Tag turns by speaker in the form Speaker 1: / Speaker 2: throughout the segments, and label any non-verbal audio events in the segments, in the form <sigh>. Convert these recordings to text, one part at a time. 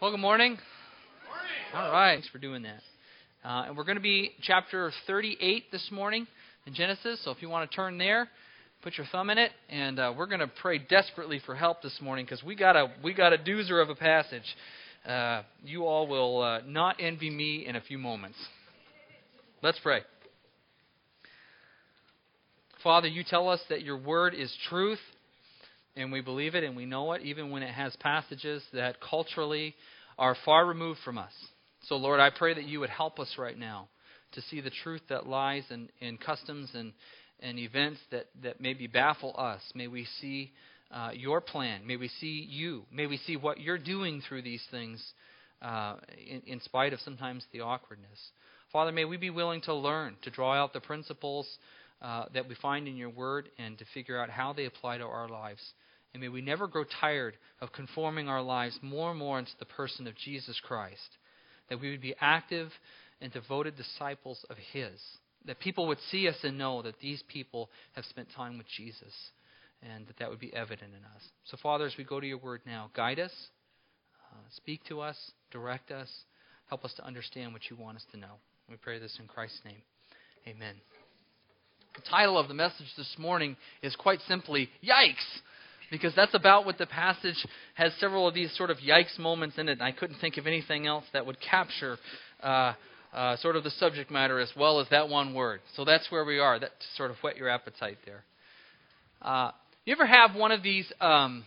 Speaker 1: Well, good morning. All right. Thanks for doing that. Uh, and we're going to be chapter 38 this morning in Genesis. So if you want to turn there, put your thumb in it, and uh, we're going to pray desperately for help this morning because we got a we got a doozer of a passage. Uh, you all will uh, not envy me in a few moments. Let's pray. Father, you tell us that your word is truth, and we believe it and we know it, even when it has passages that culturally are far removed from us. So, Lord, I pray that you would help us right now to see the truth that lies in, in customs and, and events that, that maybe baffle us. May we see uh, your plan. May we see you. May we see what you're doing through these things uh, in, in spite of sometimes the awkwardness. Father, may we be willing to learn, to draw out the principles uh, that we find in your word and to figure out how they apply to our lives. And may we never grow tired of conforming our lives more and more into the person of Jesus Christ. That we would be active and devoted disciples of His. That people would see us and know that these people have spent time with Jesus. And that that would be evident in us. So, Father, as we go to your word now, guide us, uh, speak to us, direct us, help us to understand what you want us to know. We pray this in Christ's name. Amen. The title of the message this morning is quite simply Yikes! Because that's about what the passage has several of these sort of yikes moments in it, and I couldn't think of anything else that would capture uh, uh, sort of the subject matter as well as that one word. So that's where we are. That sort of whet your appetite there. Uh, you ever have one of these um,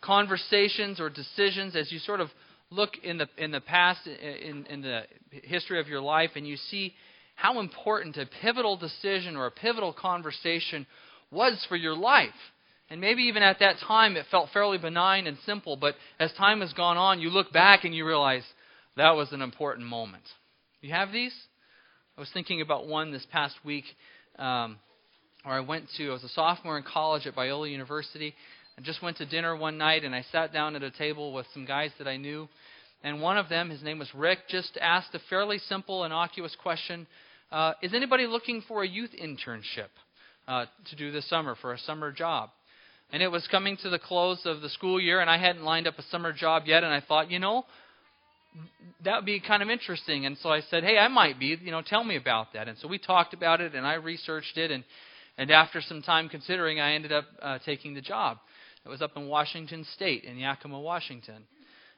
Speaker 1: conversations or decisions as you sort of look in the in the past in, in the history of your life and you see how important a pivotal decision or a pivotal conversation was for your life. And maybe even at that time it felt fairly benign and simple, but as time has gone on, you look back and you realize that was an important moment. You have these? I was thinking about one this past week um, where I went to, I was a sophomore in college at Biola University. I just went to dinner one night and I sat down at a table with some guys that I knew. And one of them, his name was Rick, just asked a fairly simple, and innocuous question uh, Is anybody looking for a youth internship uh, to do this summer for a summer job? And it was coming to the close of the school year, and I hadn't lined up a summer job yet, and I thought, you know, that would be kind of interesting. And so I said, hey, I might be. You know, tell me about that. And so we talked about it, and I researched it, and and after some time considering, I ended up uh, taking the job. It was up in Washington State, in Yakima, Washington,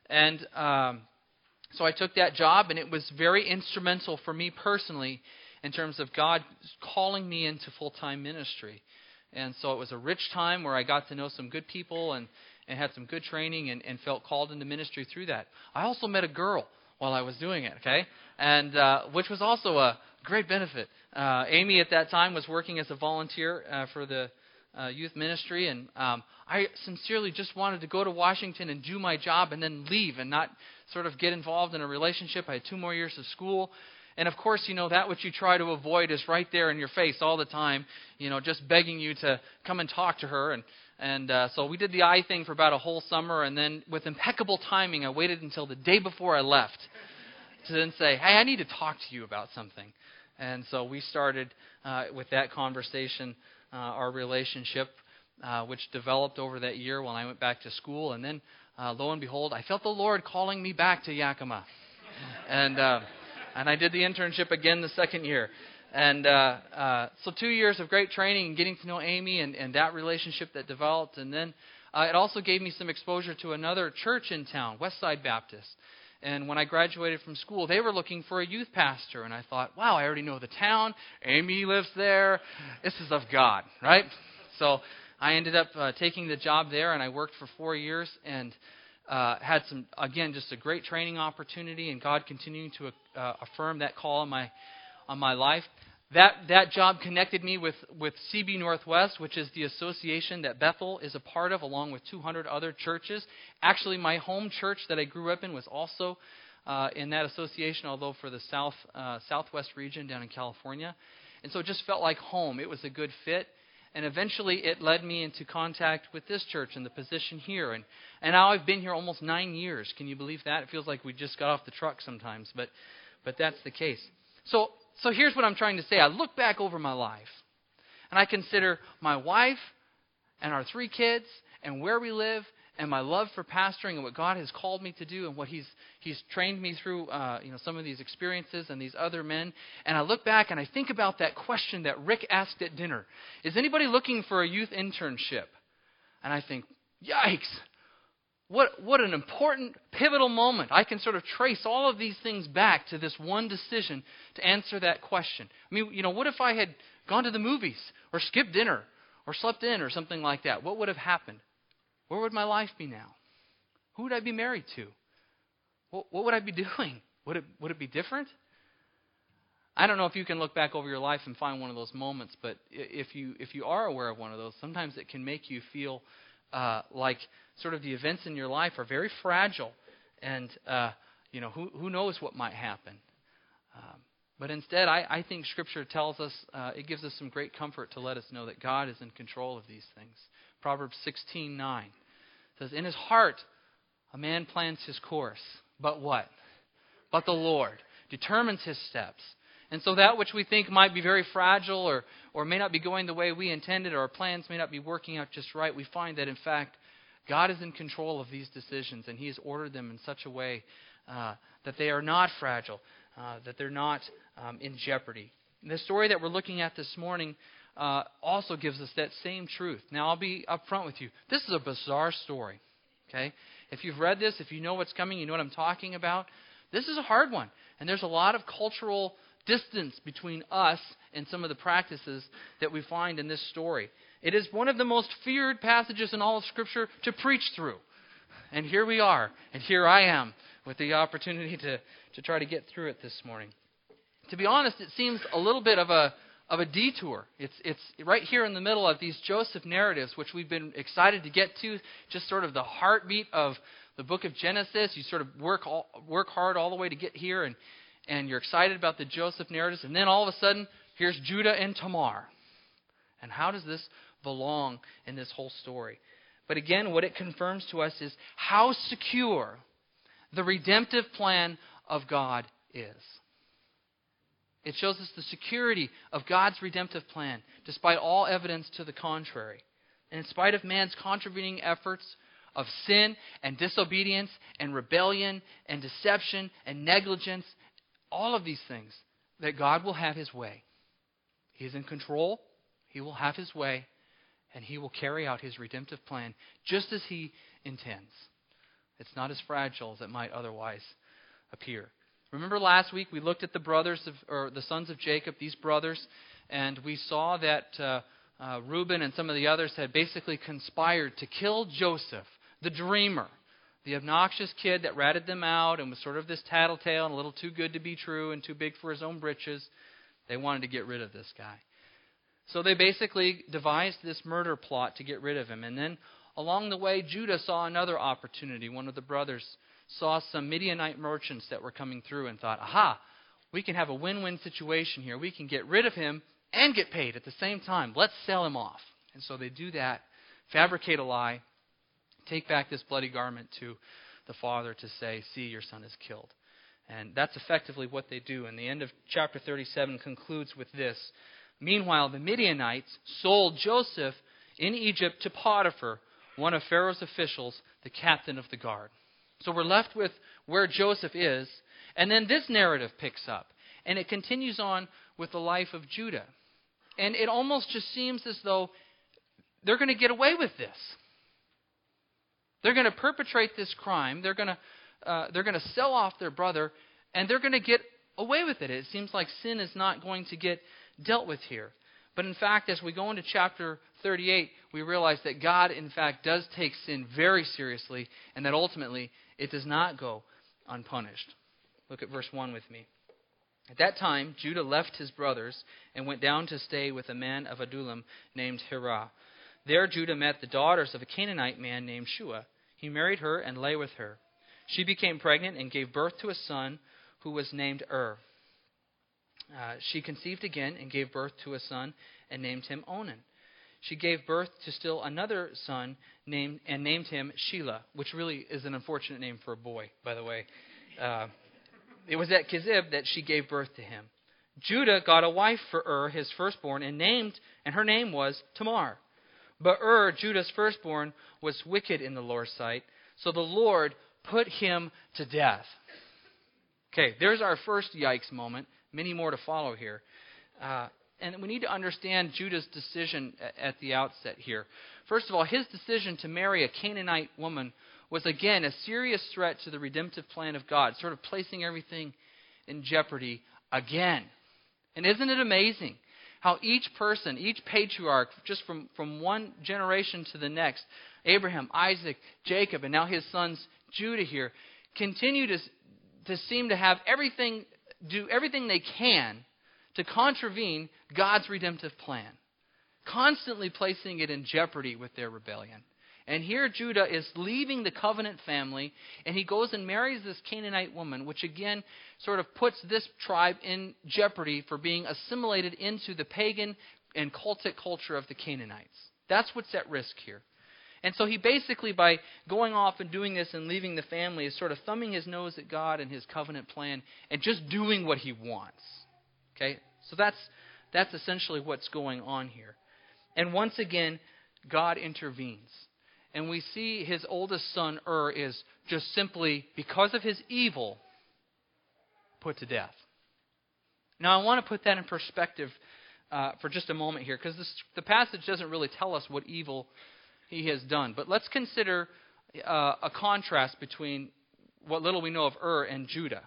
Speaker 1: and um, so I took that job, and it was very instrumental for me personally in terms of God calling me into full time ministry. And so it was a rich time where I got to know some good people and, and had some good training and, and felt called into ministry through that. I also met a girl while I was doing it, okay? And uh, which was also a great benefit. Uh, Amy at that time was working as a volunteer uh, for the uh, youth ministry, and um, I sincerely just wanted to go to Washington and do my job and then leave and not sort of get involved in a relationship. I had two more years of school, and of course, you know, that which you try to avoid is right there in your face all the time, you know, just begging you to come and talk to her. And, and uh, so we did the eye thing for about a whole summer. And then with impeccable timing, I waited until the day before I left to then say, hey, I need to talk to you about something. And so we started uh, with that conversation, uh, our relationship, uh, which developed over that year when I went back to school. And then, uh, lo and behold, I felt the Lord calling me back to Yakima. And. And I did the internship again the second year. And uh, uh, so two years of great training and getting to know Amy and, and that relationship that developed. And then uh, it also gave me some exposure to another church in town, Westside Baptist. And when I graduated from school, they were looking for a youth pastor. And I thought, wow, I already know the town. Amy lives there. This is of God, right? So I ended up uh, taking the job there, and I worked for four years. And uh, had some again just a great training opportunity, and God continuing to uh, affirm that call on my on my life. That that job connected me with with CB Northwest, which is the association that Bethel is a part of, along with 200 other churches. Actually, my home church that I grew up in was also uh, in that association, although for the south uh, southwest region down in California, and so it just felt like home. It was a good fit. And eventually it led me into contact with this church and the position here. And, and now I've been here almost nine years. Can you believe that? It feels like we just got off the truck sometimes, but, but that's the case. So, so here's what I'm trying to say. I look back over my life and I consider my wife and our three kids and where we live and my love for pastoring and what God has called me to do and what He's He's trained me through, uh, you know, some of these experiences and these other men. And I look back and I think about that question that Rick asked at dinner: Is anybody looking for a youth internship? And I think, yikes! What what an important pivotal moment. I can sort of trace all of these things back to this one decision to answer that question. I mean, you know, what if I had gone to the movies or skipped dinner or slept in or something like that? What would have happened? Where would my life be now? Who would I be married to? What, what would I be <laughs> doing? Would it, would it be different? I don't know if you can look back over your life and find one of those moments, but if you if you are aware of one of those, sometimes it can make you feel uh, like sort of the events in your life are very fragile, and uh, you know who who knows what might happen. Um, but instead, I, I think Scripture tells us uh, it gives us some great comfort to let us know that God is in control of these things. Proverbs sixteen nine says, In his heart, a man plans his course. But what? But the Lord determines his steps. And so that which we think might be very fragile or, or may not be going the way we intended or our plans may not be working out just right, we find that in fact God is in control of these decisions and He has ordered them in such a way uh, that they are not fragile, uh, that they're not um, in jeopardy. the story that we're looking at this morning uh, also gives us that same truth. Now, I'll be upfront with you. This is a bizarre story. Okay? If you've read this, if you know what's coming, you know what I'm talking about. This is a hard one. And there's a lot of cultural distance between us and some of the practices that we find in this story. It is one of the most feared passages in all of Scripture to preach through. And here we are, and here I am with the opportunity to, to try to get through it this morning. To be honest, it seems a little bit of a, of a detour. It's, it's right here in the middle of these Joseph narratives, which we've been excited to get to, just sort of the heartbeat of the book of Genesis. You sort of work, all, work hard all the way to get here, and, and you're excited about the Joseph narratives. And then all of a sudden, here's Judah and Tamar. And how does this belong in this whole story? But again, what it confirms to us is how secure the redemptive plan of God is. It shows us the security of God's redemptive plan, despite all evidence to the contrary. And in spite of man's contravening efforts of sin and disobedience and rebellion and deception and negligence, all of these things, that God will have his way. He is in control, he will have his way, and he will carry out his redemptive plan just as he intends. It's not as fragile as it might otherwise appear. Remember last week we looked at the brothers of, or the sons of Jacob, these brothers, and we saw that uh, uh, Reuben and some of the others had basically conspired to kill Joseph, the dreamer, the obnoxious kid that ratted them out and was sort of this tattletale and a little too good to be true and too big for his own britches. They wanted to get rid of this guy. So they basically devised this murder plot to get rid of him. And then along the way, Judah saw another opportunity. One of the brothers saw some Midianite merchants that were coming through and thought, aha, we can have a win win situation here. We can get rid of him and get paid at the same time. Let's sell him off. And so they do that, fabricate a lie, take back this bloody garment to the father to say, See, your son is killed. And that's effectively what they do. And the end of chapter 37 concludes with this. Meanwhile, the Midianites sold Joseph in Egypt to Potiphar, one of Pharaoh's officials, the captain of the guard. So we're left with where Joseph is, and then this narrative picks up, and it continues on with the life of Judah. And it almost just seems as though they're going to get away with this. They're going to perpetrate this crime. They're going to uh, they're going to sell off their brother, and they're going to get away with it. It seems like sin is not going to get dealt with here. But in fact, as we go into chapter 38, we realize that God, in fact, does take sin very seriously, and that ultimately it does not go unpunished. Look at verse 1 with me. At that time, Judah left his brothers and went down to stay with a man of Adullam named Hirah. There, Judah met the daughters of a Canaanite man named Shua. He married her and lay with her. She became pregnant and gave birth to a son who was named Ur. Uh, she conceived again and gave birth to a son and named him Onan she gave birth to still another son named and named him Shelah, which really is an unfortunate name for a boy, by the way. Uh, it was at Kezib that she gave birth to him. Judah got a wife for Ur, his firstborn, and named and her name was Tamar. But Ur, Judah's firstborn, was wicked in the Lord's sight, so the Lord put him to death. Okay, there's our first yikes moment. Many more to follow here. Uh, and we need to understand Judah's decision at the outset here. First of all, his decision to marry a Canaanite woman was again a serious threat to the redemptive plan of God, sort of placing everything in jeopardy again. And isn't it amazing how each person, each patriarch, just from, from one generation to the next, Abraham, Isaac, Jacob, and now his sons Judah here, continue to, to seem to have everything, do everything they can to contravene God's redemptive plan, constantly placing it in jeopardy with their rebellion. And here Judah is leaving the covenant family, and he goes and marries this Canaanite woman, which again sort of puts this tribe in jeopardy for being assimilated into the pagan and cultic culture of the Canaanites. That's what's at risk here. And so he basically, by going off and doing this and leaving the family, is sort of thumbing his nose at God and his covenant plan and just doing what he wants. Okay? So that's, that's essentially what's going on here. And once again, God intervenes. And we see his oldest son, Ur, is just simply, because of his evil, put to death. Now, I want to put that in perspective uh, for just a moment here, because the passage doesn't really tell us what evil he has done. But let's consider uh, a contrast between what little we know of Ur and Judah.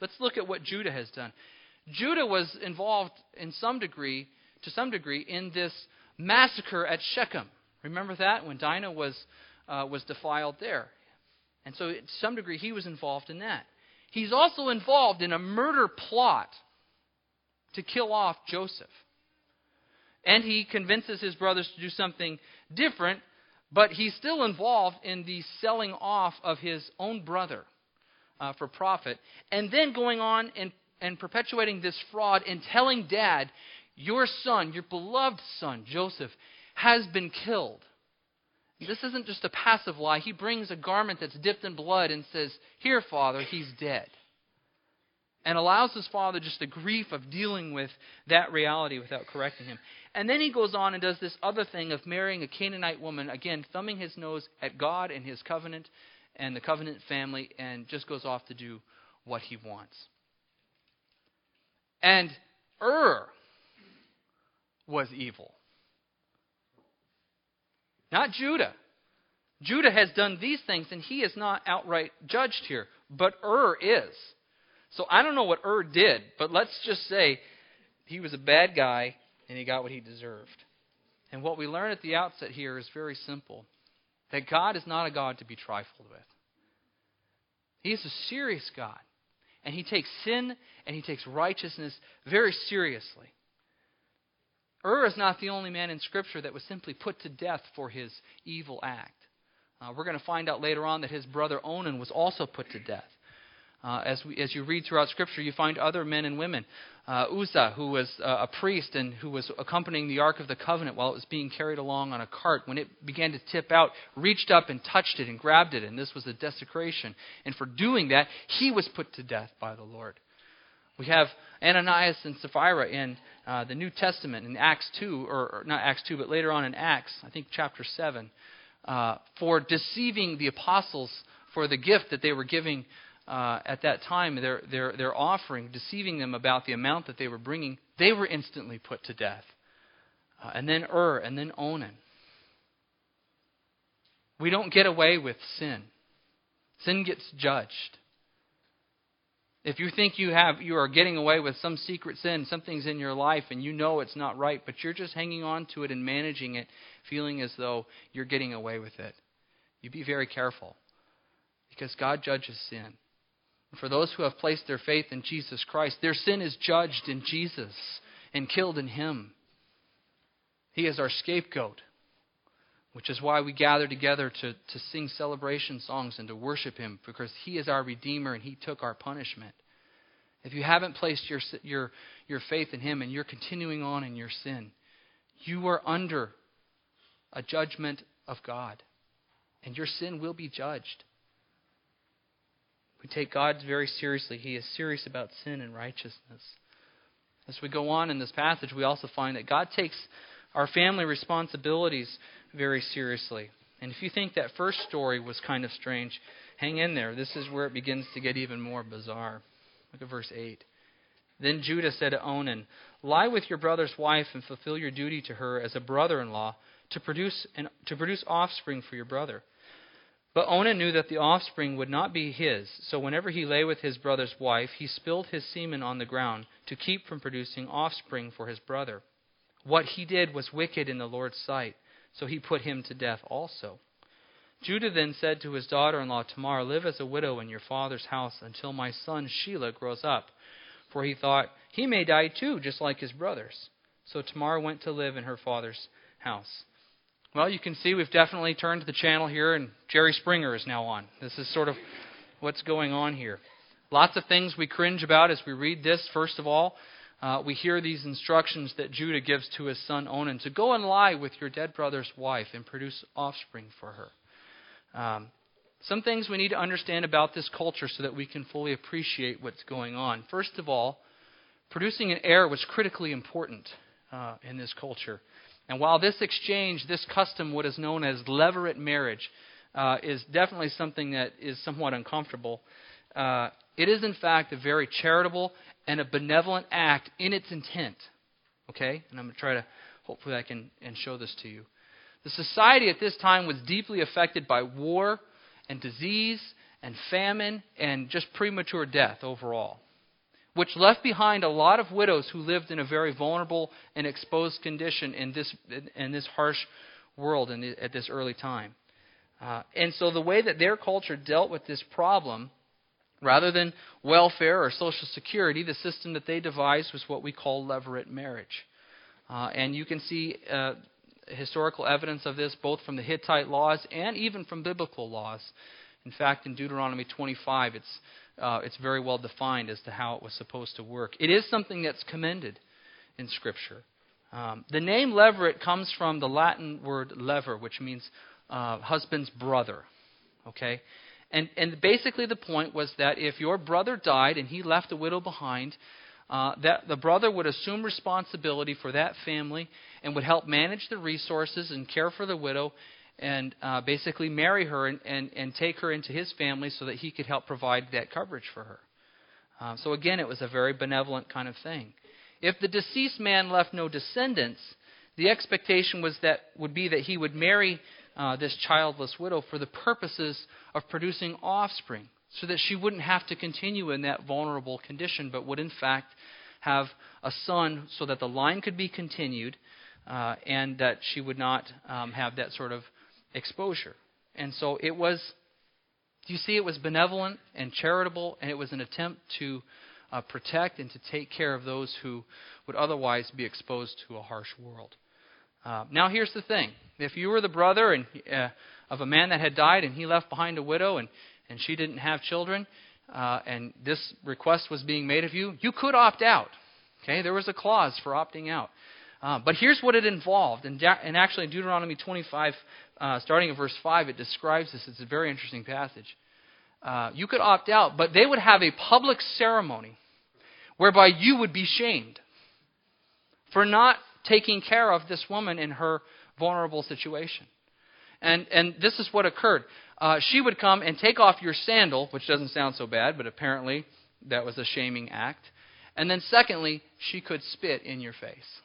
Speaker 1: Let's look at what Judah has done. Judah was involved in some degree, to some degree, in this massacre at Shechem. Remember that when Dinah was uh, was defiled there, and so to some degree he was involved in that. He's also involved in a murder plot to kill off Joseph, and he convinces his brothers to do something different. But he's still involved in the selling off of his own brother uh, for profit, and then going on and and perpetuating this fraud and telling dad, your son, your beloved son, Joseph, has been killed. This isn't just a passive lie. He brings a garment that's dipped in blood and says, Here, Father, he's dead. And allows his father just the grief of dealing with that reality without correcting him. And then he goes on and does this other thing of marrying a Canaanite woman, again, thumbing his nose at God and his covenant and the covenant family, and just goes off to do what he wants. And Ur was evil. Not Judah. Judah has done these things, and he is not outright judged here, but Ur is. So I don't know what Ur did, but let's just say he was a bad guy and he got what he deserved. And what we learn at the outset here is very simple that God is not a God to be trifled with. He is a serious God. And he takes sin and he takes righteousness very seriously. Ur is not the only man in Scripture that was simply put to death for his evil act. Uh, we're going to find out later on that his brother Onan was also put to death. Uh, as, we, as you read throughout Scripture, you find other men and women. Uh, Uzzah, who was uh, a priest and who was accompanying the Ark of the Covenant while it was being carried along on a cart, when it began to tip out, reached up and touched it and grabbed it, and this was a desecration. And for doing that, he was put to death by the Lord. We have Ananias and Sapphira in uh, the New Testament in Acts 2, or, or, not Acts 2, but later on in Acts, I think chapter 7, uh, for deceiving the apostles for the gift that they were giving uh, at that time, their, their, their offering, deceiving them about the amount that they were bringing, they were instantly put to death. Uh, and then Ur, and then Onan. We don't get away with sin. Sin gets judged. If you think you have you are getting away with some secret sin, something's in your life and you know it's not right, but you're just hanging on to it and managing it, feeling as though you're getting away with it. You be very careful. Because God judges sin. For those who have placed their faith in Jesus Christ, their sin is judged in Jesus and killed in Him. He is our scapegoat, which is why we gather together to, to sing celebration songs and to worship Him, because He is our Redeemer and He took our punishment. If you haven't placed your, your, your faith in Him and you're continuing on in your sin, you are under a judgment of God, and your sin will be judged. We take God very seriously. He is serious about sin and righteousness. As we go on in this passage, we also find that God takes our family responsibilities very seriously. And if you think that first story was kind of strange, hang in there. This is where it begins to get even more bizarre. Look at verse 8. Then Judah said to Onan, Lie with your brother's wife and fulfill your duty to her as a brother in law to produce, to produce offspring for your brother. But Onan knew that the offspring would not be his, so whenever he lay with his brother's wife, he spilled his semen on the ground to keep from producing offspring for his brother. What he did was wicked in the Lord's sight, so he put him to death also. Judah then said to his daughter in law Tamar, Live as a widow in your father's house until my son Shelah grows up. For he thought, He may die too, just like his brothers. So Tamar went to live in her father's house. Well, you can see we've definitely turned the channel here, and Jerry Springer is now on. This is sort of what's going on here. Lots of things we cringe about as we read this. First of all, uh, we hear these instructions that Judah gives to his son Onan to go and lie with your dead brother's wife and produce offspring for her. Um, some things we need to understand about this culture so that we can fully appreciate what's going on. First of all, producing an heir was critically important uh, in this culture. And while this exchange, this custom, what is known as levirate marriage, uh, is definitely something that is somewhat uncomfortable, uh, it is in fact a very charitable and a benevolent act in its intent. Okay? And I'm going to try to, hopefully, I can and show this to you. The society at this time was deeply affected by war and disease and famine and just premature death overall which left behind a lot of widows who lived in a very vulnerable and exposed condition in this, in this harsh world the, at this early time. Uh, and so the way that their culture dealt with this problem, rather than welfare or social security, the system that they devised was what we call levirate marriage. Uh, and you can see uh, historical evidence of this both from the Hittite laws and even from biblical laws. In fact, in Deuteronomy 25, it's uh, it's very well defined as to how it was supposed to work. It is something that's commended in Scripture. Um, the name levirate comes from the Latin word levir, which means uh, husband's brother. Okay? And, and basically, the point was that if your brother died and he left a widow behind, uh, that the brother would assume responsibility for that family and would help manage the resources and care for the widow and uh, basically marry her and, and, and take her into his family so that he could help provide that coverage for her. Um, so again, it was a very benevolent kind of thing. If the deceased man left no descendants, the expectation was that would be that he would marry uh, this childless widow for the purposes of producing offspring, so that she wouldn't have to continue in that vulnerable condition, but would in fact have a son, so that the line could be continued, uh, and that she would not um, have that sort of exposure. And so it was, you see, it was benevolent and charitable, and it was an attempt to uh, protect and to take care of those who would otherwise be exposed to a harsh world. Uh, now, here's the thing: if you were the brother and uh, of a man that had died, and he left behind a widow, and and she didn't have children, uh, and this request was being made of you, you could opt out. Okay, there was a clause for opting out. Uh, but here's what it involved. And, and actually, Deuteronomy 25, uh, starting in verse 5, it describes this. It's a very interesting passage. Uh, you could opt out, but they would have a public ceremony whereby you would be shamed for not taking care of this woman in her vulnerable situation. And, and this is what occurred. Uh, she would come and take off your sandal, which doesn't sound so bad, but apparently that was a shaming act. And then, secondly, she could spit in your face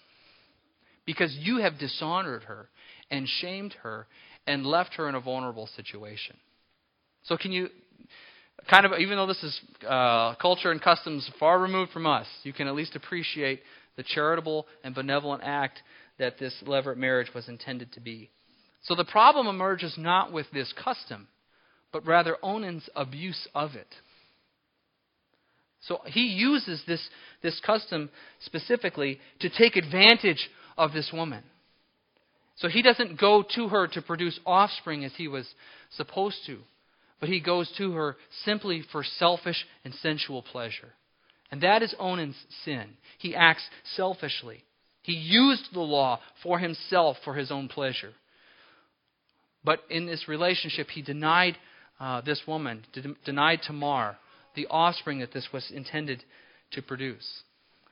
Speaker 1: because you have dishonored her and shamed her and left her in a vulnerable situation. So, can you kind of, even though this is uh, culture and customs far removed from us, you can at least appreciate the charitable and benevolent act that this levirate marriage was intended to be. So, the problem emerges not with this custom, but rather Onan's abuse of it. So he uses this, this custom specifically to take advantage of this woman. So he doesn't go to her to produce offspring as he was supposed to, but he goes to her simply for selfish and sensual pleasure. And that is Onan's sin. He acts selfishly. He used the law for himself, for his own pleasure. But in this relationship, he denied uh, this woman, denied Tamar, the offspring that this was intended to produce.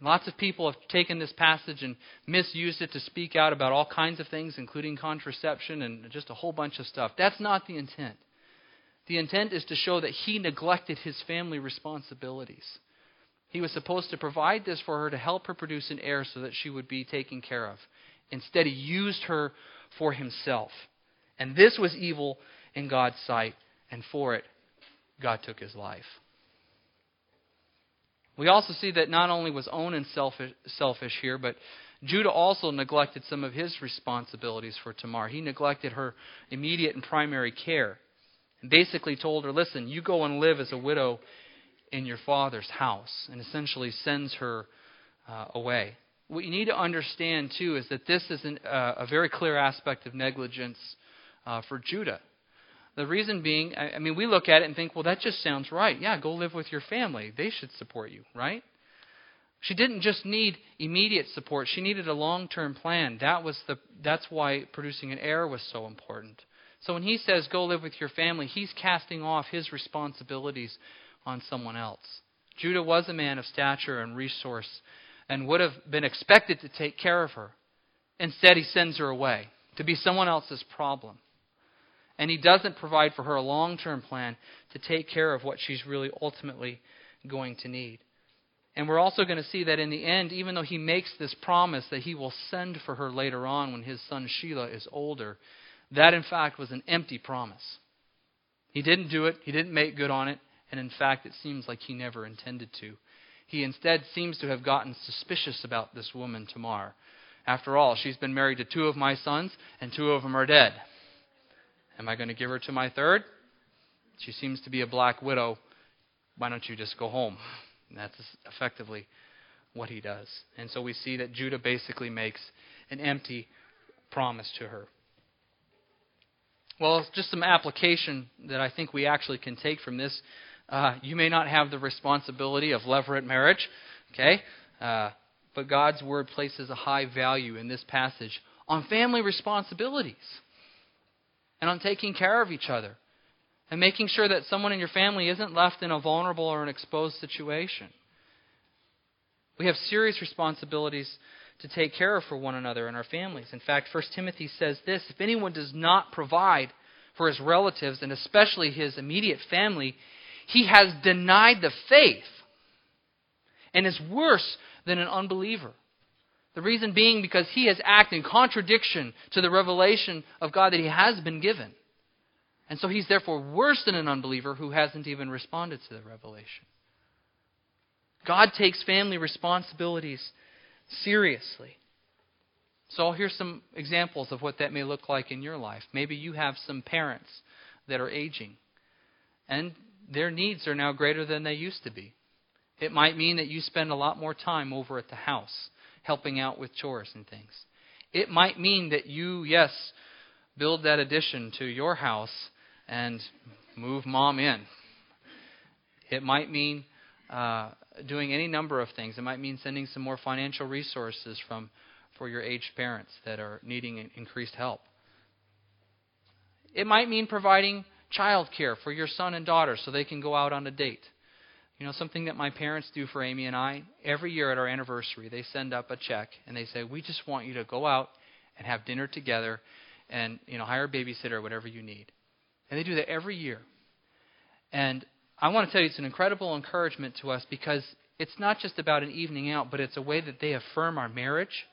Speaker 1: Lots of people have taken this passage and misused it to speak out about all kinds of things, including contraception and just a whole bunch of stuff. That's not the intent. The intent is to show that he neglected his family responsibilities. He was supposed to provide this for her to help her produce an heir so that she would be taken care of. Instead, he used her for himself. And this was evil in God's sight, and for it, God took his life. We also see that not only was Onan selfish, selfish here, but Judah also neglected some of his responsibilities for Tamar. He neglected her immediate and primary care. And basically told her, listen, you go and live as a widow in your father's house, and essentially sends her uh, away. What you need to understand, too, is that this is an, uh, a very clear aspect of negligence uh, for Judah. The reason being, I, I mean, we look at it and think, well, that just sounds right. Yeah, go live with your family. They should support you, right? She didn't just need immediate support. She needed a long-term plan. That was the that's why producing an heir was so important. So when he says go live with your family, he's casting off his responsibilities on someone else. Judah was a man of stature and resource and would have been expected to take care of her. Instead, he sends her away to be someone else's problem. And he doesn't provide for her a long term plan to take care of what she's really ultimately going to need. And we're also going to see that in the end, even though he makes this promise that he will send for her later on when his son Shelah is older, that in fact was an empty promise. He didn't do it, he didn't make good on it, and in fact, it seems like he never intended to. He instead seems to have gotten suspicious about this woman, Tamar. After all, she's been married to two of my sons, and two of them are dead. Am I going to give her to my third? She seems to be a black widow. Why don't you just go home? And that's effectively what he does. And so we see that Judah basically makes an empty promise to her. Well, just some application that I think we actually can take from this. Uh, you may not have the responsibility of levirate marriage, okay? Uh, but God's word places a high value in this passage on family responsibilities and on taking care of each other and making sure that someone in your family isn't left in a vulnerable or an exposed situation. We have serious responsibilities to take care of for one another and our families. In fact, 1 Timothy says this if anyone does not provide for his relatives and especially his immediate family, he has denied the faith and is worse than an unbeliever. The reason being because he has acted in contradiction to the revelation of God that he has been given. And so he's therefore worse than an unbeliever who hasn't even responded to the revelation. God takes family responsibilities seriously. So here's some examples of what that may look like in your life. Maybe you have some parents that are aging, and their needs are now greater than they used to be. It might mean that you spend a lot more time over at the house helping out with chores and things. It might mean that you, yes, build that addition to your house and move mom in. It might mean uh, doing any number of things. It might mean sending some more financial resources from for your aged parents that are needing increased help. It might mean providing child care for your son and daughter so they can go out on a date. You know, something that my parents do for Amy and I, every year at our anniversary, they send up a check and they say, We just want you to go out and have dinner together and, you know, hire a babysitter or whatever you need. And they do that every year. And I want to tell you, it's an incredible encouragement to us because it's not just about an evening out, but it's a way that they affirm our marriage.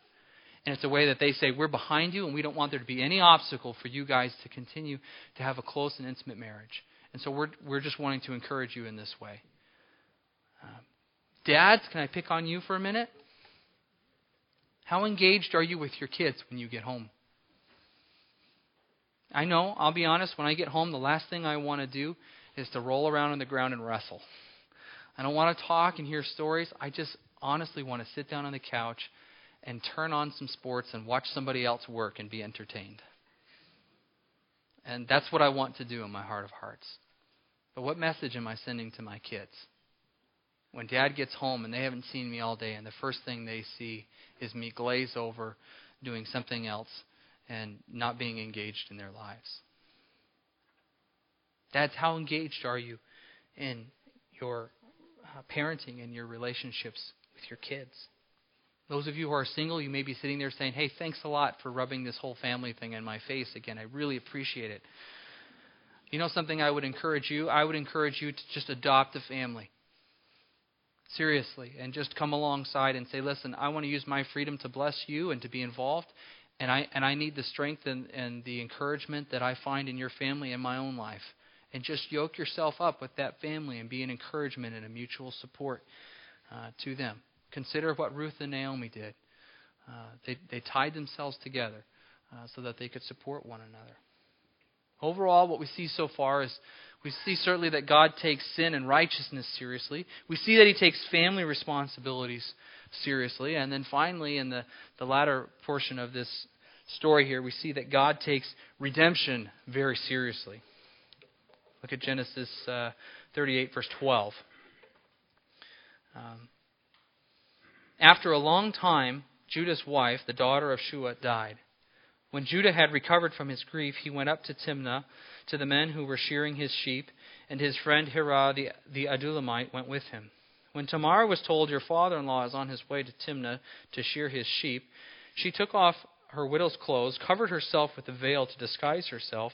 Speaker 1: And it's a way that they say, We're behind you, and we don't want there to be any obstacle for you guys to continue to have a close and intimate marriage. And so we're, we're just wanting to encourage you in this way. Dads, can I pick on you for a minute? How engaged are you with your kids when you get home? I know, I'll be honest, when I get home, the last thing I want to do is to roll around on the ground and wrestle. I don't want to talk and hear stories. I just honestly want to sit down on the couch and turn on some sports and watch somebody else work and be entertained. And that's what I want to do in my heart of hearts. But what message am I sending to my kids? When dad gets home and they haven't seen me all day and the first thing they see is me glaze over doing something else and not being engaged in their lives. Dads, how engaged are you in your uh, parenting and your relationships with your kids? Those of you who are single, you may be sitting there saying, Hey, thanks a lot for rubbing this whole family thing in my face again. I really appreciate it. You know something I would encourage you? I would encourage you to just adopt a family. Seriously. And just come alongside and say, Listen, I want to use my freedom to bless you and to be involved. And I, and I need the strength and, and the encouragement that I find in your family and my own life. And just yoke yourself up with that family and be an encouragement and a mutual support uh, to them. Consider what Ruth and Naomi did. Uh, they, they tied themselves together uh, so that they could support one another. Overall, what we see so far is we see certainly that God takes sin and righteousness seriously. We see that He takes family responsibilities seriously. And then finally, in the, the latter portion of this story here, we see that God takes redemption very seriously. Look at Genesis uh, 38, verse 12. Um, after a long time, Judah's wife, the daughter of Shua, died. When Judah had recovered from his grief, he went up to Timnah to the men who were shearing his sheep, and his friend Hirah the, the Adullamite went with him. When Tamar was told, Your father in law is on his way to Timnah to shear his sheep, she took off her widow's clothes, covered herself with a veil to disguise herself,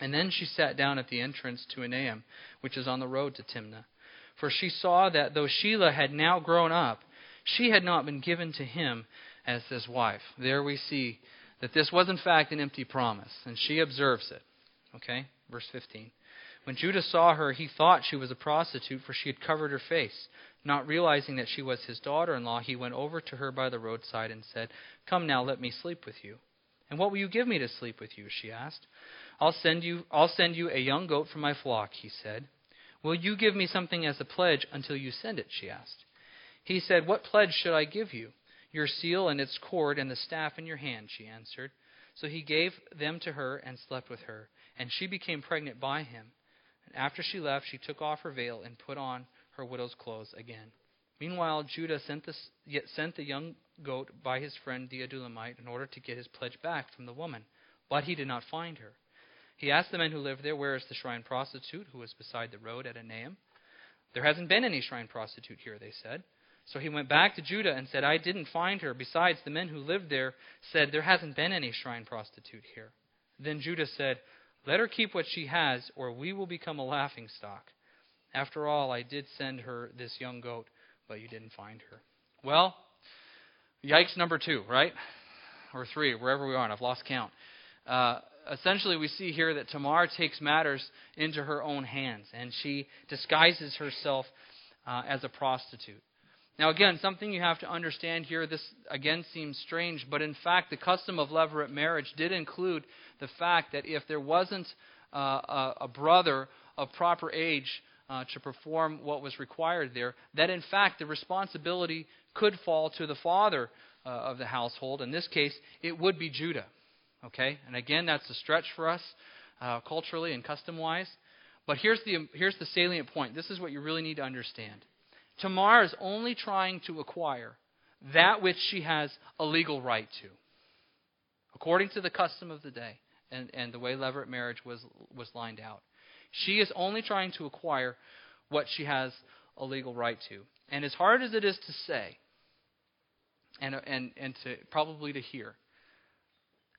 Speaker 1: and then she sat down at the entrance to Enaim, which is on the road to Timnah. For she saw that though Shelah had now grown up, she had not been given to him as his wife. There we see that this was in fact an empty promise, and she observes it. Okay? Verse 15. When Judah saw her, he thought she was a prostitute, for she had covered her face. Not realizing that she was his daughter in law, he went over to her by the roadside and said, Come now, let me sleep with you. And what will you give me to sleep with you? she asked. I'll send you I'll send you a young goat from my flock, he said. Will you give me something as a pledge until you send it? she asked. He said, What pledge should I give you? Your seal and its cord and the staff in your hand, she answered. So he gave them to her and slept with her, and she became pregnant by him. And after she left, she took off her veil and put on her widow's clothes again. Meanwhile, Judah sent the, sent the young goat by his friend the Adullamite in order to get his pledge back from the woman, but he did not find her. He asked the men who lived there, Where is the shrine prostitute who was beside the road at Enaim? There hasn't been any shrine prostitute here, they said. So he went back to Judah and said, I didn't find her. Besides, the men who lived there said, There hasn't been any shrine prostitute here. Then Judah said, Let her keep what she has, or we will become a laughing stock. After all, I did send her this young goat, but you didn't find her. Well, yikes number two, right? Or three, wherever we are, and I've lost count. Uh, essentially, we see here that Tamar takes matters into her own hands, and she disguises herself uh, as a prostitute. Now, again, something you have to understand here, this again seems strange, but in fact, the custom of levirate marriage did include the fact that if there wasn't uh, a, a, brother of proper age uh, to perform what was required there, that in fact the responsibility could fall to the father uh, of the household. In this case, it would be Judah. Okay? And again, that's a stretch for us uh, culturally and custom wise. But here's the, here's the salient point. This is what you really need to understand. Tamar is only trying to acquire that which she has a legal right to, according to the custom of the day and, and the way levirate marriage was, was lined out. She is only trying to acquire what she has a legal right to. And as hard as it is to say, and, and, and to probably to hear,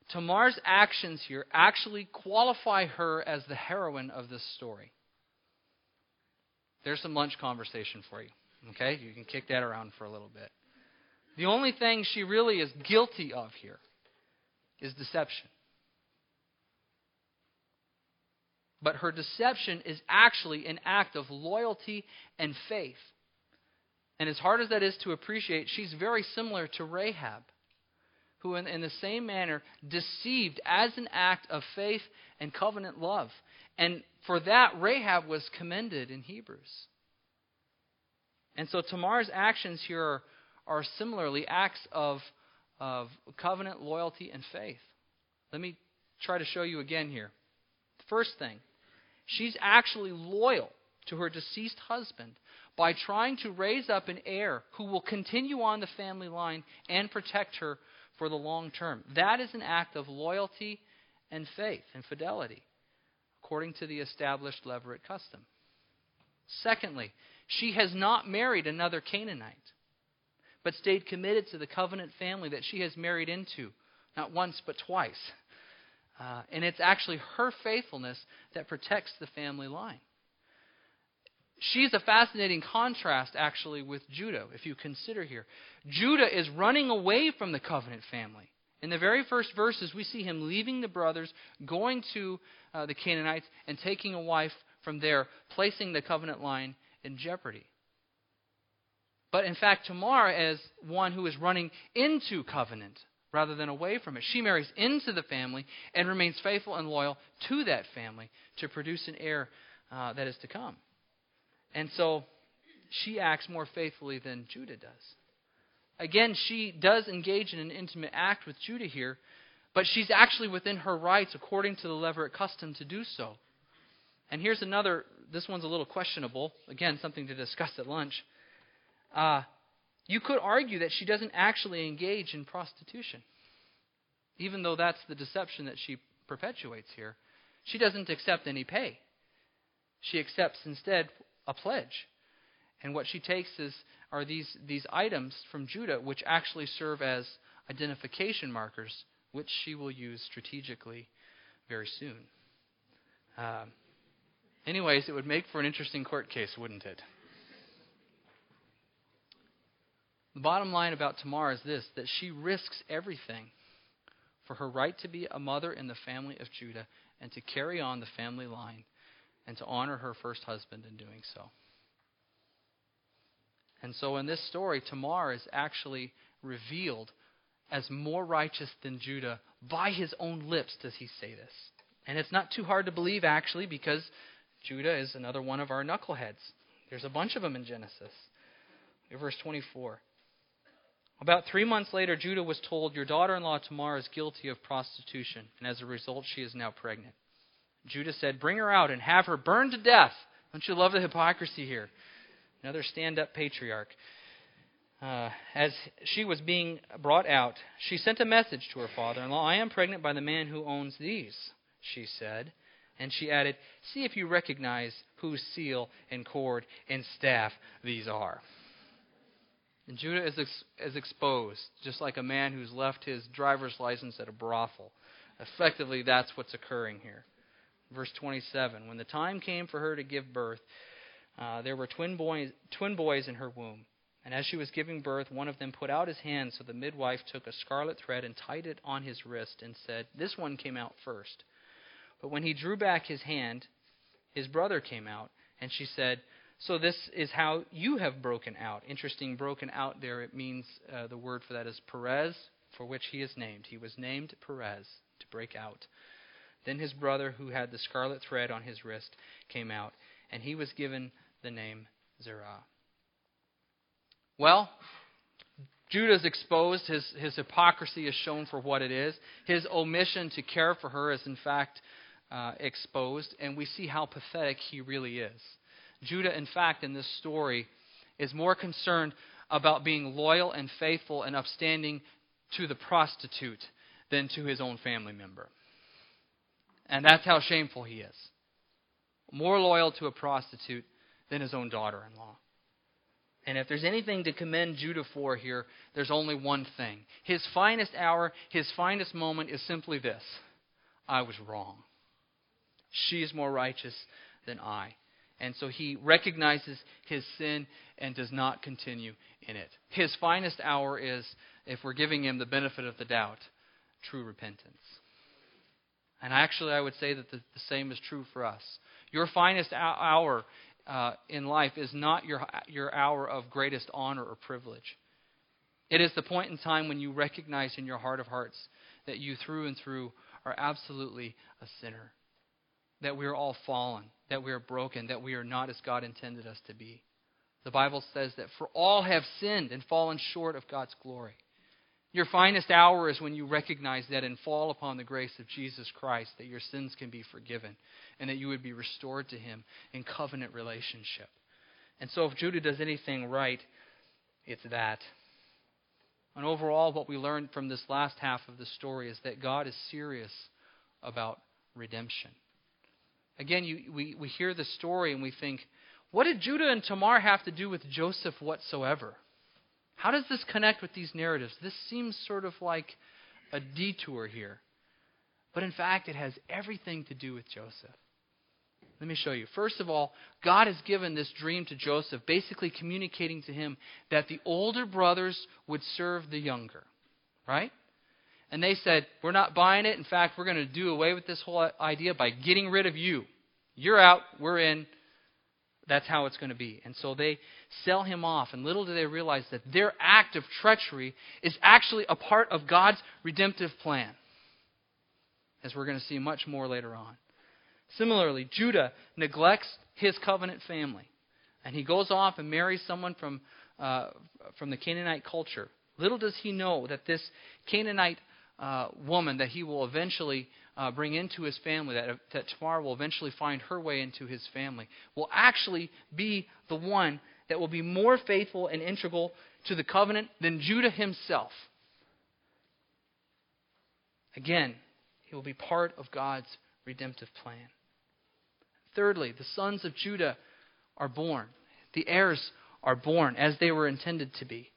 Speaker 1: Tamar's actions here actually qualify her as the heroine of this story. There's some lunch conversation for you. Okay? You can kick that around for a little bit. The only thing she really is guilty of here is deception. But her deception is actually an act of loyalty and faith. And as hard as that is to appreciate, she's very similar to Rahab, who, in, in, the same manner, deceived as an act of faith and covenant love. And for that, Rahab was commended in Hebrews. And so Tamar's actions here are, are similarly acts of, of covenant, loyalty, and faith. Let me try to show you again here. First thing, she's actually loyal to her deceased husband by trying to raise up an heir who will continue on the family line and protect her for the long term. That is an act of loyalty and faith and fidelity, according to the established levirate custom. Secondly, she has not married another Canaanite, but stayed committed to the covenant family that she has married into, not once, but twice. Uh, and it's actually her faithfulness that protects the family line. She's a fascinating contrast, actually, with Judah, if you consider here. Judah is running away from the covenant family. In the very first verses, we see him leaving the brothers, going to uh, the Canaanites, and taking a wife from there, placing the covenant line in jeopardy. But in fact, Tamar is one who is running into covenant rather than away from it. She marries into the family and remains faithful and loyal to that family to produce an heir uh, that is to come. And so she acts more faithfully than Judah does. Again, she does engage in an intimate act with Judah here, but she's actually within her rights according to the Levirate custom to do so. And here's another, this one's a little questionable. Again, something to discuss at lunch. Uh, you could argue that she doesn't actually engage in prostitution, even though that's the deception that she perpetuates here. She doesn't accept any pay. She accepts instead a pledge. And what she takes is, are these, these items from Judah, which actually serve as identification markers, which she will use strategically very soon. Uh, anyways, it would make for an interesting court case, wouldn't it? The bottom line about Tamar is this that she risks everything for her right to be a mother in the family of Judah and to carry on the family line and to honor her first husband in doing so. And so in this story, Tamar is actually revealed as more righteous than Judah. By his own lips does he say this. And it's not too hard to believe, actually, because Judah is another one of our knuckleheads. There's a bunch of them in Genesis. Verse 24. About three months later, Judah was told, Your daughter in law Tamar is guilty of prostitution, and as a result, she is now pregnant. Judah said, Bring her out and have her burned to death. Don't you love the hypocrisy here? Another stand up patriarch. Uh, as she was being brought out, she sent a message to her father in law I am pregnant by the man who owns these, she said. And she added, See if you recognize whose seal and cord and staff these are. And Judah is, ex- is exposed, just like a man who's left his driver's license at a brothel. Effectively, that's what's occurring here. Verse 27 When the time came for her to give birth, uh, there were twin boys, twin boys in her womb. And as she was giving birth, one of them put out his hand, so the midwife took a scarlet thread and tied it on his wrist and said, This one came out first. But when he drew back his hand, his brother came out, and she said, So this is how you have broken out. Interesting, broken out there, it means uh, the word for that is Perez, for which he is named. He was named Perez, to break out. Then his brother, who had the scarlet thread on his wrist, came out, and he was given the name Zerah. Well, Judah's exposed. His, his hypocrisy is shown for what it is. His omission to care for her is, in fact, uh, exposed. And we see how pathetic he really is. Judah, in fact, in this story, is more concerned about being loyal and faithful and upstanding to the prostitute than to his own family member. And that's how shameful he is. More loyal to a prostitute than his own daughter in law. And if there's anything to commend Judah for here, there's only one thing. His finest hour, his finest moment is simply this I was wrong. She is more righteous than I. And so he recognizes his sin and does not continue in it. His finest hour is, if we're giving him the benefit of the doubt, true repentance. And actually, I would say that the, the same is true for us. Your finest hour uh, in life is not your, your hour of greatest honor or privilege. It is the point in time when you recognize in your heart of hearts that you, through and through, are absolutely a sinner. That we are all fallen, that we are broken, that we are not as God intended us to be. The Bible says that for all have sinned and fallen short of God's glory. Your finest hour is when you recognize that and fall upon the grace of Jesus Christ, that your sins can be forgiven, and that you would be restored to Him in covenant relationship. And so, if Judah does anything right, it's that. And overall, what we learned from this last half of the story is that God is serious about redemption. Again, you, we, we hear the story and we think, what did Judah and Tamar have to do with Joseph whatsoever? How does this connect with these narratives? This seems sort of like a detour here. But in fact, it has everything to do with Joseph. Let me show you. First of all, God has given this dream to Joseph, basically communicating to him that the older brothers would serve the younger. Right? And they said, We're not buying it. In fact, we're going to do away with this whole idea by getting rid of you. You're out, we're in. That's how it's going to be. And so they sell him off. And little do they realize that their act of treachery is actually a part of God's redemptive plan, as we're going to see much more later on. Similarly, Judah neglects his covenant family, and he goes off and marries someone from, uh, from the Canaanite culture. Little does he know that this Canaanite uh, woman that he will eventually uh, bring into his family, that, that Tamar will eventually find her way into his family, will actually be the one that will be more faithful and integral to the covenant than Judah himself. Again, he will be part of God's redemptive plan. Thirdly, the sons of Judah are born. The heirs are born as they were intended to be.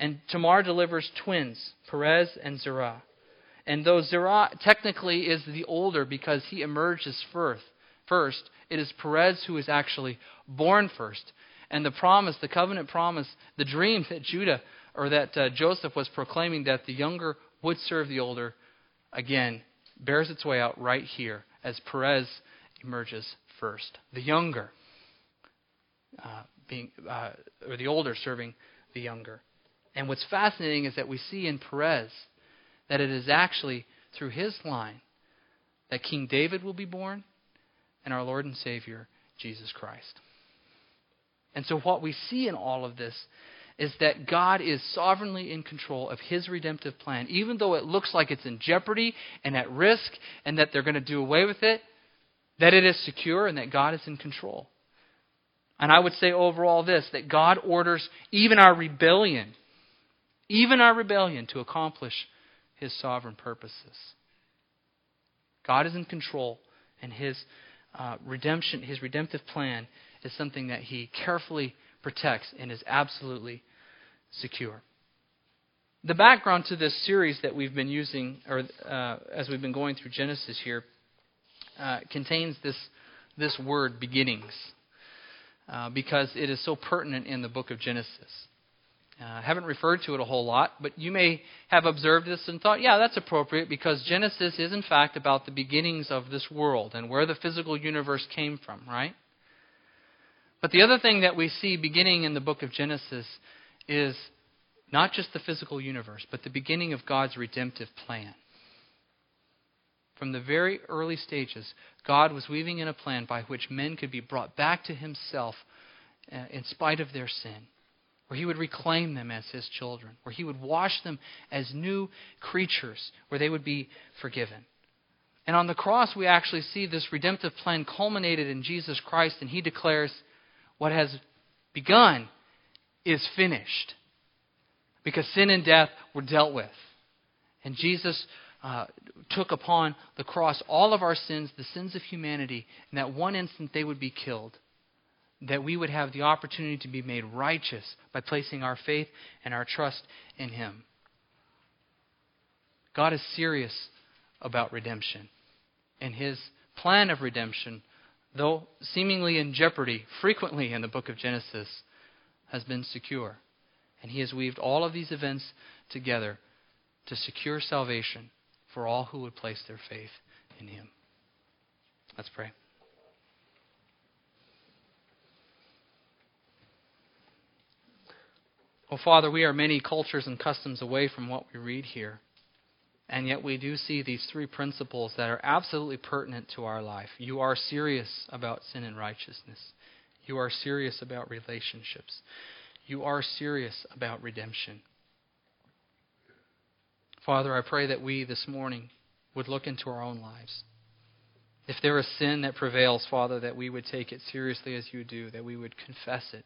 Speaker 1: And Tamar delivers twins, Perez and Zerah. And though Zerah technically is the older because he emerges first, first, it is Perez who is actually born first. And the promise, the covenant promise, the dream that Judah or that uh, Joseph was proclaiming that the younger would serve the older, again, bears its way out right here as Perez emerges first. The younger uh, being, uh, or the older serving the younger. And what's fascinating is that we see in Perez that it is actually through his line that King David will be born and our Lord and Savior, Jesus Christ. And so, what we see in all of this is that God is sovereignly in control of his redemptive plan, even though it looks like it's in jeopardy and at risk and that they're going to do away with it that it is secure and that God is in control. And I would say overall this that God orders even our rebellion, even our rebellion, to accomplish his sovereign purposes. God is in control, and his uh, redemption, his redemptive plan, is something that he carefully protects and is absolutely secure. The background to this series that we've been using, or uh, as we've been going through Genesis here, uh, contains this, this word, beginnings, uh, because it is so pertinent in the book of Genesis. Uh, I haven't referred to it a whole lot, but you may have observed this and thought, yeah, that's appropriate because Genesis is, in fact, about the beginnings of this world and where the physical universe came from, right? But the other thing that we see beginning in the book of Genesis is not just the physical universe, but the beginning of God's redemptive plan. From the very early stages, God was weaving in a plan by which men could be brought back to Himself uh, in spite of their sin, where He would reclaim them as His children, where He would wash them as new creatures, where they would be forgiven. And on the cross, we actually see this redemptive plan culminated in Jesus Christ, and He declares, What has begun is finished. Because sin and death were dealt with. And Jesus uh, took upon the cross all of our sins, the sins of humanity, in that one instant they would be killed. That we would have the opportunity to be made righteous by placing our faith and our trust in Him. God is serious about redemption. And His plan of redemption, though seemingly in jeopardy frequently in the book of Genesis, has been secure. And He has weaved all of these events together to secure salvation for all who would place their faith in him. Let's pray. Oh, Father, we are many cultures and customs away from what we read here. And yet we do see these three principles that are absolutely pertinent to our life. You are serious about sin and righteousness. You are serious about relationships. You are serious about redemption. Father, I pray that we this morning would look into our own lives. If there is sin that prevails, Father, that we would take it seriously as you do, that we would confess it,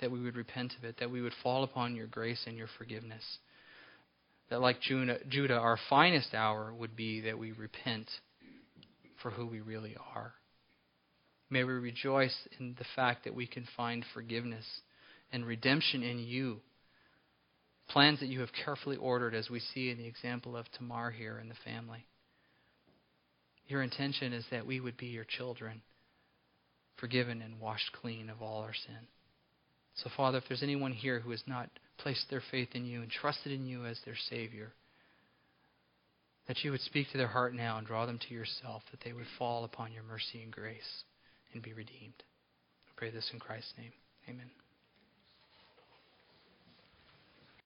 Speaker 1: that we would repent of it, that we would fall upon your grace and your forgiveness. That, like Judah, our finest hour would be that we repent for who we really are. May we rejoice in the fact that we can find forgiveness and redemption in you plans that you have carefully ordered, as we see in the example of Tamar here in the family. Your intention is that we would be your children, forgiven and washed clean of all our sin. So, Father, if there's anyone here who has not placed their faith in you and trusted in you as their Savior, that you would speak to their heart now and draw them to yourself, that they would fall upon your mercy and grace and be redeemed. I pray this in Christ's name. Amen.